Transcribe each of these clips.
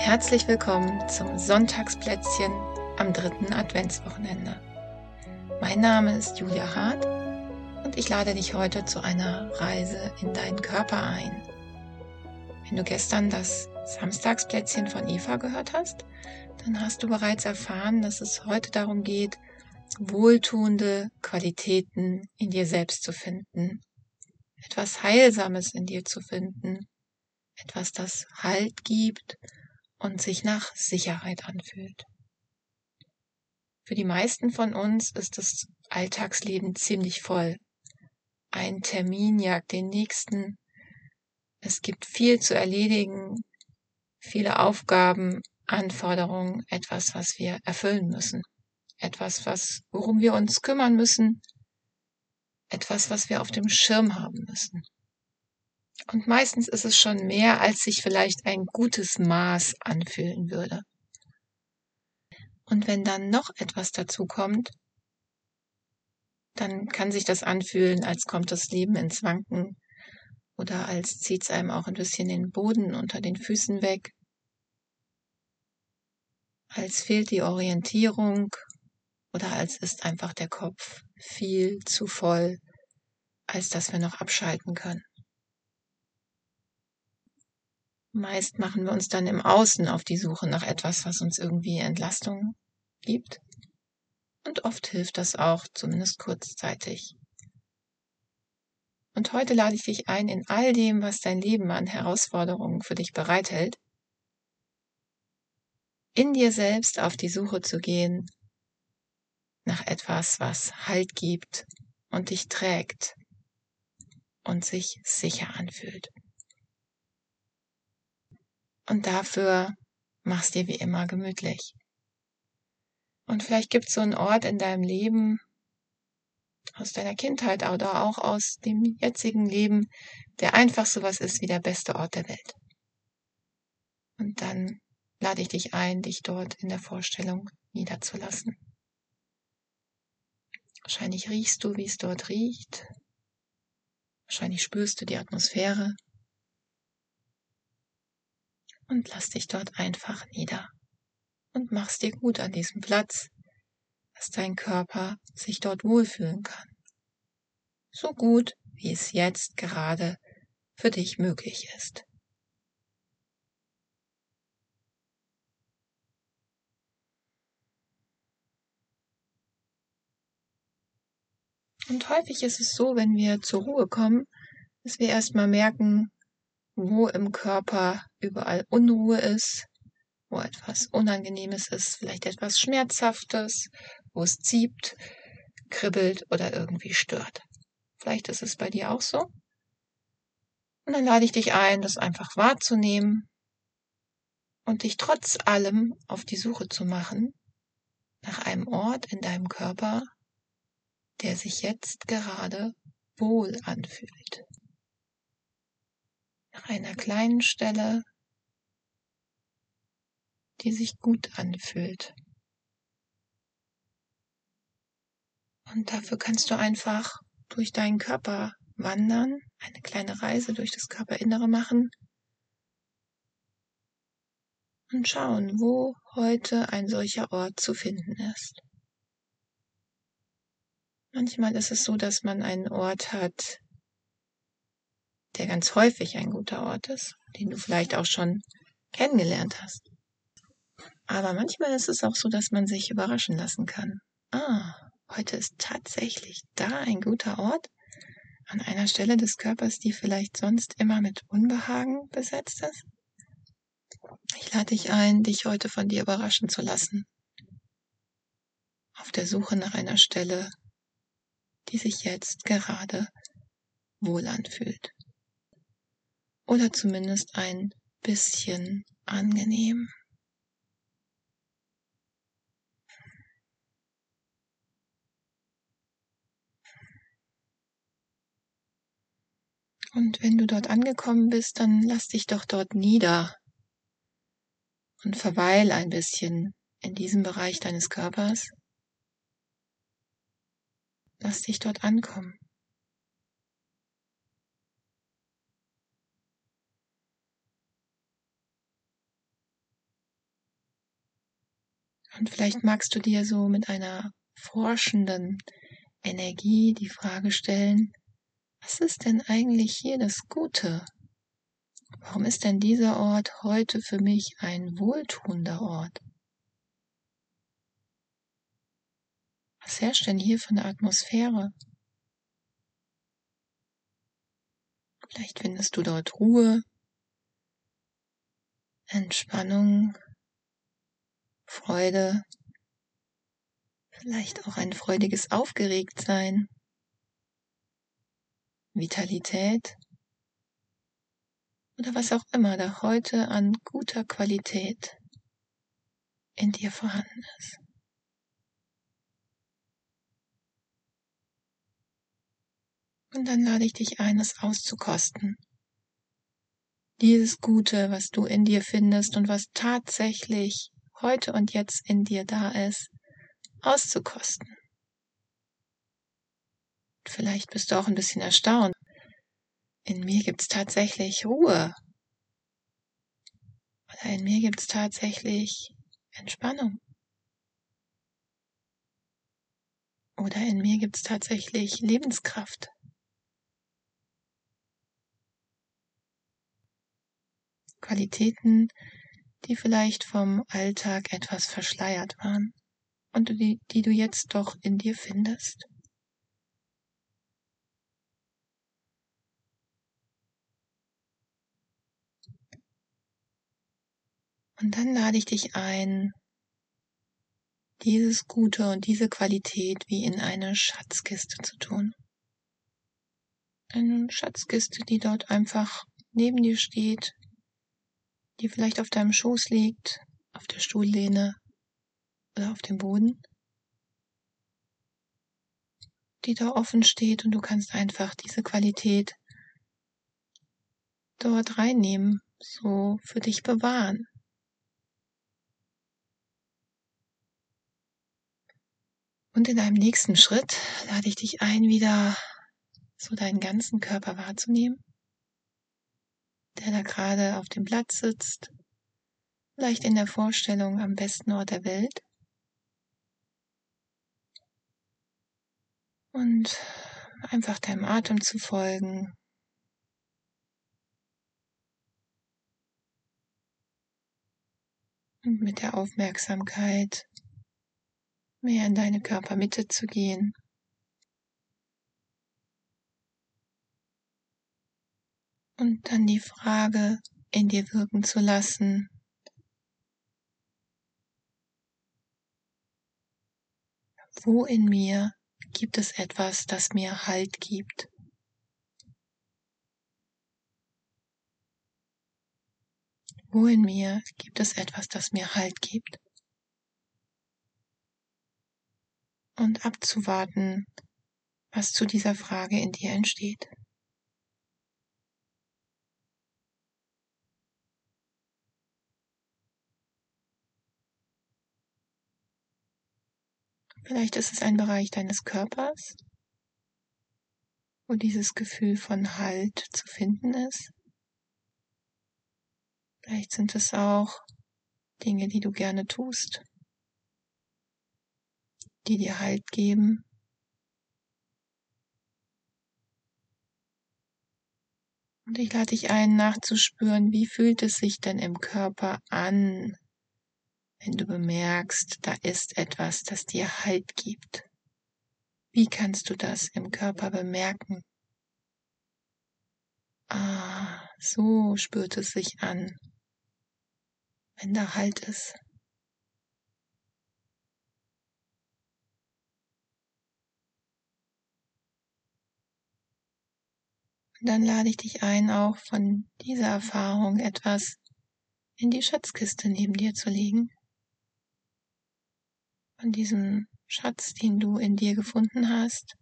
Herzlich willkommen zum Sonntagsplätzchen am dritten Adventswochenende. Mein Name ist Julia Hart und ich lade dich heute zu einer Reise in deinen Körper ein. Wenn du gestern das Samstagsplätzchen von Eva gehört hast, dann hast du bereits erfahren, dass es heute darum geht, wohltuende Qualitäten in dir selbst zu finden, etwas Heilsames in dir zu finden, etwas, das Halt gibt und sich nach Sicherheit anfühlt. Für die meisten von uns ist das Alltagsleben ziemlich voll. Ein Termin jagt den nächsten. Es gibt viel zu erledigen, viele Aufgaben, Anforderungen, etwas, was wir erfüllen müssen. Etwas, was, worum wir uns kümmern müssen. Etwas, was wir auf dem Schirm haben müssen. Und meistens ist es schon mehr, als sich vielleicht ein gutes Maß anfühlen würde. Und wenn dann noch etwas dazu kommt, dann kann sich das anfühlen, als kommt das Leben ins Wanken oder als zieht es einem auch ein bisschen den Boden unter den Füßen weg, als fehlt die Orientierung oder als ist einfach der Kopf viel zu voll, als dass wir noch abschalten können. Meist machen wir uns dann im Außen auf die Suche nach etwas, was uns irgendwie Entlastung gibt. Und oft hilft das auch, zumindest kurzzeitig. Und heute lade ich dich ein, in all dem, was dein Leben an Herausforderungen für dich bereithält, in dir selbst auf die Suche zu gehen nach etwas, was Halt gibt und dich trägt und sich sicher anfühlt. Und dafür mach's dir wie immer gemütlich. Und vielleicht gibt's so einen Ort in deinem Leben, aus deiner Kindheit oder auch aus dem jetzigen Leben, der einfach sowas ist wie der beste Ort der Welt. Und dann lade ich dich ein, dich dort in der Vorstellung niederzulassen. Wahrscheinlich riechst du, wie es dort riecht. Wahrscheinlich spürst du die Atmosphäre und lass dich dort einfach nieder und mach's dir gut an diesem Platz, dass dein Körper sich dort wohlfühlen kann. So gut, wie es jetzt gerade für dich möglich ist. Und häufig ist es so, wenn wir zur Ruhe kommen, dass wir erstmal merken, wo im Körper überall Unruhe ist, wo etwas Unangenehmes ist, vielleicht etwas Schmerzhaftes, wo es zieht, kribbelt oder irgendwie stört. Vielleicht ist es bei dir auch so. Und dann lade ich dich ein, das einfach wahrzunehmen und dich trotz allem auf die Suche zu machen nach einem Ort in deinem Körper, der sich jetzt gerade wohl anfühlt einer kleinen Stelle, die sich gut anfühlt. Und dafür kannst du einfach durch deinen Körper wandern, eine kleine Reise durch das Körperinnere machen und schauen, wo heute ein solcher Ort zu finden ist. Manchmal ist es so, dass man einen Ort hat, der ganz häufig ein guter Ort ist, den du vielleicht auch schon kennengelernt hast. Aber manchmal ist es auch so, dass man sich überraschen lassen kann. Ah, heute ist tatsächlich da ein guter Ort an einer Stelle des Körpers, die vielleicht sonst immer mit Unbehagen besetzt ist. Ich lade dich ein, dich heute von dir überraschen zu lassen. Auf der Suche nach einer Stelle, die sich jetzt gerade wohl anfühlt oder zumindest ein bisschen angenehm. Und wenn du dort angekommen bist, dann lass dich doch dort nieder und verweil ein bisschen in diesem Bereich deines Körpers. Lass dich dort ankommen. Und vielleicht magst du dir so mit einer forschenden Energie die Frage stellen, was ist denn eigentlich hier das Gute? Warum ist denn dieser Ort heute für mich ein wohltuender Ort? Was herrscht denn hier für eine Atmosphäre? Vielleicht findest du dort Ruhe, Entspannung, Freude, vielleicht auch ein freudiges Aufgeregtsein, Vitalität oder was auch immer da heute an guter Qualität in dir vorhanden ist. Und dann lade ich dich ein, es auszukosten. Dieses Gute, was du in dir findest und was tatsächlich heute und jetzt in dir da ist, auszukosten. Vielleicht bist du auch ein bisschen erstaunt. In mir gibt es tatsächlich Ruhe. Oder in mir gibt es tatsächlich Entspannung. Oder in mir gibt es tatsächlich Lebenskraft. Qualitäten, die vielleicht vom Alltag etwas verschleiert waren und die, die du jetzt doch in dir findest. Und dann lade ich dich ein, dieses Gute und diese Qualität wie in eine Schatzkiste zu tun. Eine Schatzkiste, die dort einfach neben dir steht, die vielleicht auf deinem Schoß liegt, auf der Stuhllehne oder auf dem Boden, die da offen steht und du kannst einfach diese Qualität dort reinnehmen, so für dich bewahren. Und in einem nächsten Schritt lade ich dich ein, wieder so deinen ganzen Körper wahrzunehmen der da gerade auf dem Platz sitzt, vielleicht in der Vorstellung am besten Ort der Welt. Und einfach deinem Atem zu folgen. Und mit der Aufmerksamkeit mehr in deine Körpermitte zu gehen. Und dann die Frage in dir wirken zu lassen. Wo in mir gibt es etwas, das mir Halt gibt? Wo in mir gibt es etwas, das mir Halt gibt? Und abzuwarten, was zu dieser Frage in dir entsteht. Vielleicht ist es ein Bereich deines Körpers, wo dieses Gefühl von Halt zu finden ist. Vielleicht sind es auch Dinge, die du gerne tust, die dir Halt geben. Und ich lade dich ein, nachzuspüren, wie fühlt es sich denn im Körper an, wenn du bemerkst, da ist etwas, das dir Halt gibt. Wie kannst du das im Körper bemerken? Ah, so spürt es sich an, wenn da Halt ist. Und dann lade ich dich ein, auch von dieser Erfahrung etwas in die Schatzkiste neben dir zu legen von diesem Schatz, den du in dir gefunden hast,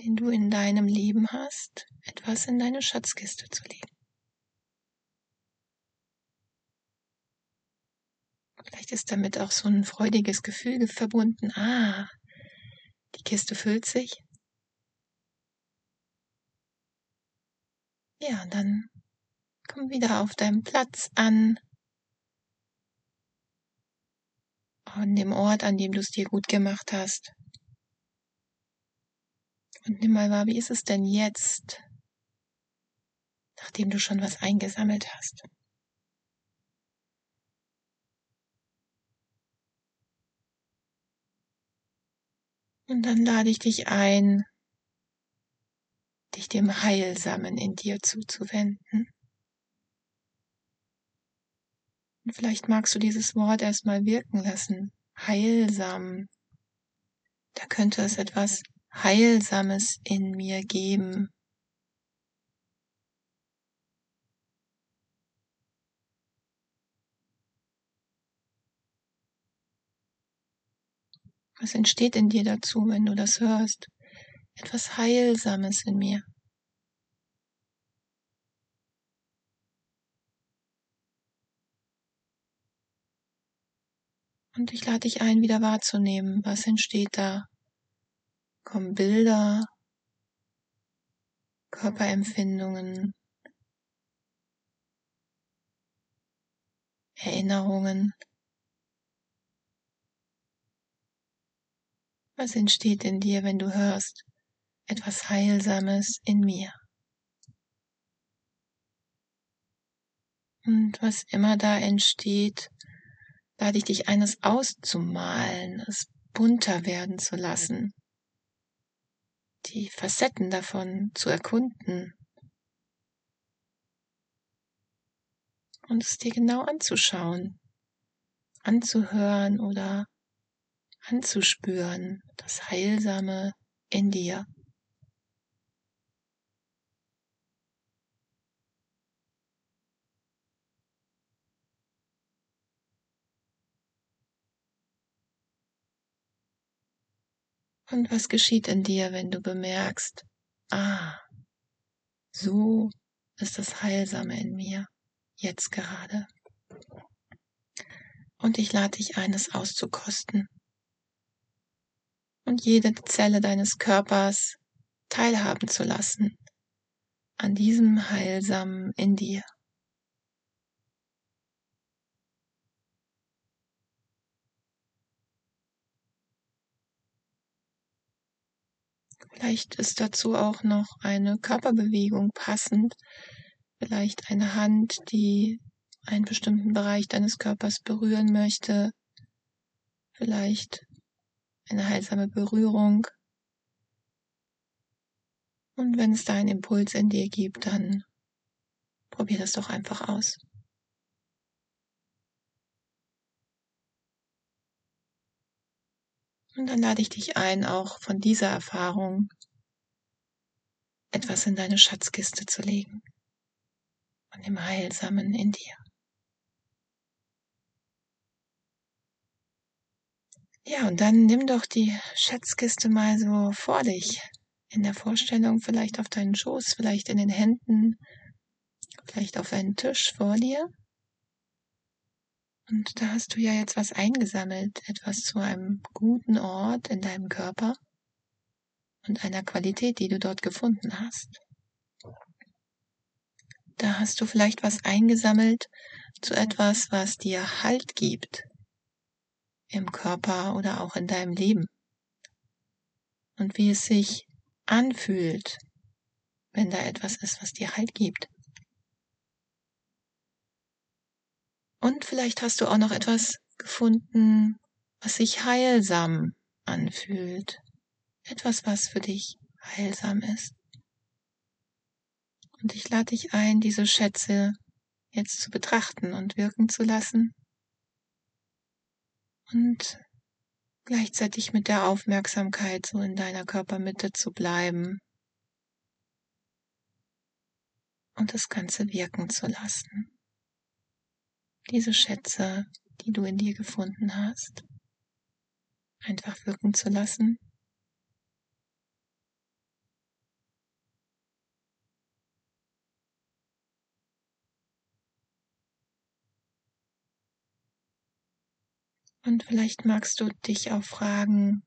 den du in deinem Leben hast, etwas in deine Schatzkiste zu legen. Vielleicht ist damit auch so ein freudiges Gefühl verbunden. Ah, die Kiste füllt sich. Ja, dann komm wieder auf deinem Platz an. An dem Ort, an dem du es dir gut gemacht hast. Und nimm mal wahr, wie ist es denn jetzt, nachdem du schon was eingesammelt hast? Und dann lade ich dich ein, dich dem Heilsamen in dir zuzuwenden. Und vielleicht magst du dieses Wort erstmal wirken lassen. Heilsam. Da könnte es etwas Heilsames in mir geben. Was entsteht in dir dazu, wenn du das hörst? Etwas Heilsames in mir. Und ich lade dich ein, wieder wahrzunehmen, was entsteht da. Kommen Bilder, Körperempfindungen, Erinnerungen. Was entsteht in dir, wenn du hörst etwas Heilsames in mir? Und was immer da entsteht, lade ich dich eines auszumalen, es bunter werden zu lassen, die Facetten davon zu erkunden. Und es dir genau anzuschauen, anzuhören oder anzuspüren, das Heilsame in dir. Und was geschieht in dir, wenn du bemerkst, ah, so ist das Heilsame in mir, jetzt gerade. Und ich lade dich ein, es auszukosten und jede Zelle deines Körpers teilhaben zu lassen an diesem Heilsamen in dir. Vielleicht ist dazu auch noch eine Körperbewegung passend, vielleicht eine Hand, die einen bestimmten Bereich deines Körpers berühren möchte, vielleicht eine heilsame Berührung. Und wenn es da einen Impuls in dir gibt, dann probier das doch einfach aus. Und dann lade ich dich ein, auch von dieser Erfahrung etwas in deine Schatzkiste zu legen. Von dem Heilsamen in dir. Ja, und dann nimm doch die Schatzkiste mal so vor dich. In der Vorstellung, vielleicht auf deinen Schoß, vielleicht in den Händen, vielleicht auf einen Tisch vor dir. Und da hast du ja jetzt was eingesammelt, etwas zu einem guten Ort in deinem Körper und einer Qualität, die du dort gefunden hast. Da hast du vielleicht was eingesammelt zu etwas, was dir Halt gibt, im Körper oder auch in deinem Leben. Und wie es sich anfühlt, wenn da etwas ist, was dir Halt gibt. Und vielleicht hast du auch noch etwas gefunden, was sich heilsam anfühlt. Etwas, was für dich heilsam ist. Und ich lade dich ein, diese Schätze jetzt zu betrachten und wirken zu lassen und gleichzeitig mit der Aufmerksamkeit so in deiner Körpermitte zu bleiben und das Ganze wirken zu lassen. Diese Schätze, die du in dir gefunden hast, einfach wirken zu lassen. Und vielleicht magst du dich auch fragen,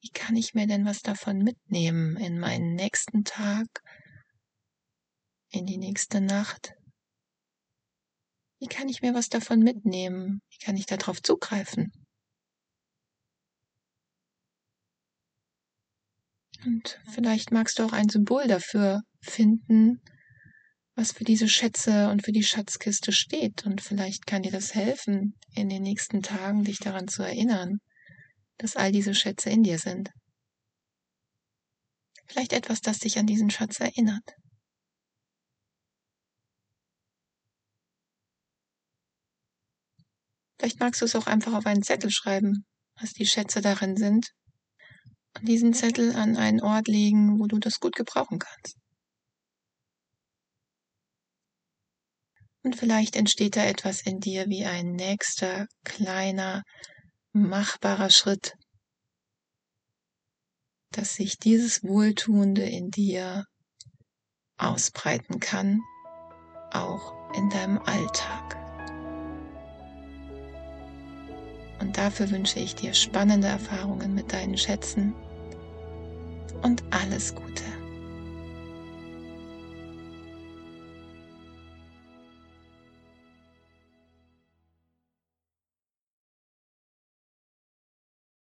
wie kann ich mir denn was davon mitnehmen in meinen nächsten Tag, in die nächste Nacht? Wie kann ich mir was davon mitnehmen? Wie kann ich darauf zugreifen? Und vielleicht magst du auch ein Symbol dafür finden, was für diese Schätze und für die Schatzkiste steht. Und vielleicht kann dir das helfen, in den nächsten Tagen dich daran zu erinnern, dass all diese Schätze in dir sind. Vielleicht etwas, das dich an diesen Schatz erinnert. Vielleicht magst du es auch einfach auf einen Zettel schreiben, was die Schätze darin sind, und diesen Zettel an einen Ort legen, wo du das gut gebrauchen kannst. Und vielleicht entsteht da etwas in dir wie ein nächster, kleiner, machbarer Schritt, dass sich dieses Wohltuende in dir ausbreiten kann, auch in deinem Alltag. Und dafür wünsche ich dir spannende Erfahrungen mit deinen Schätzen und alles Gute.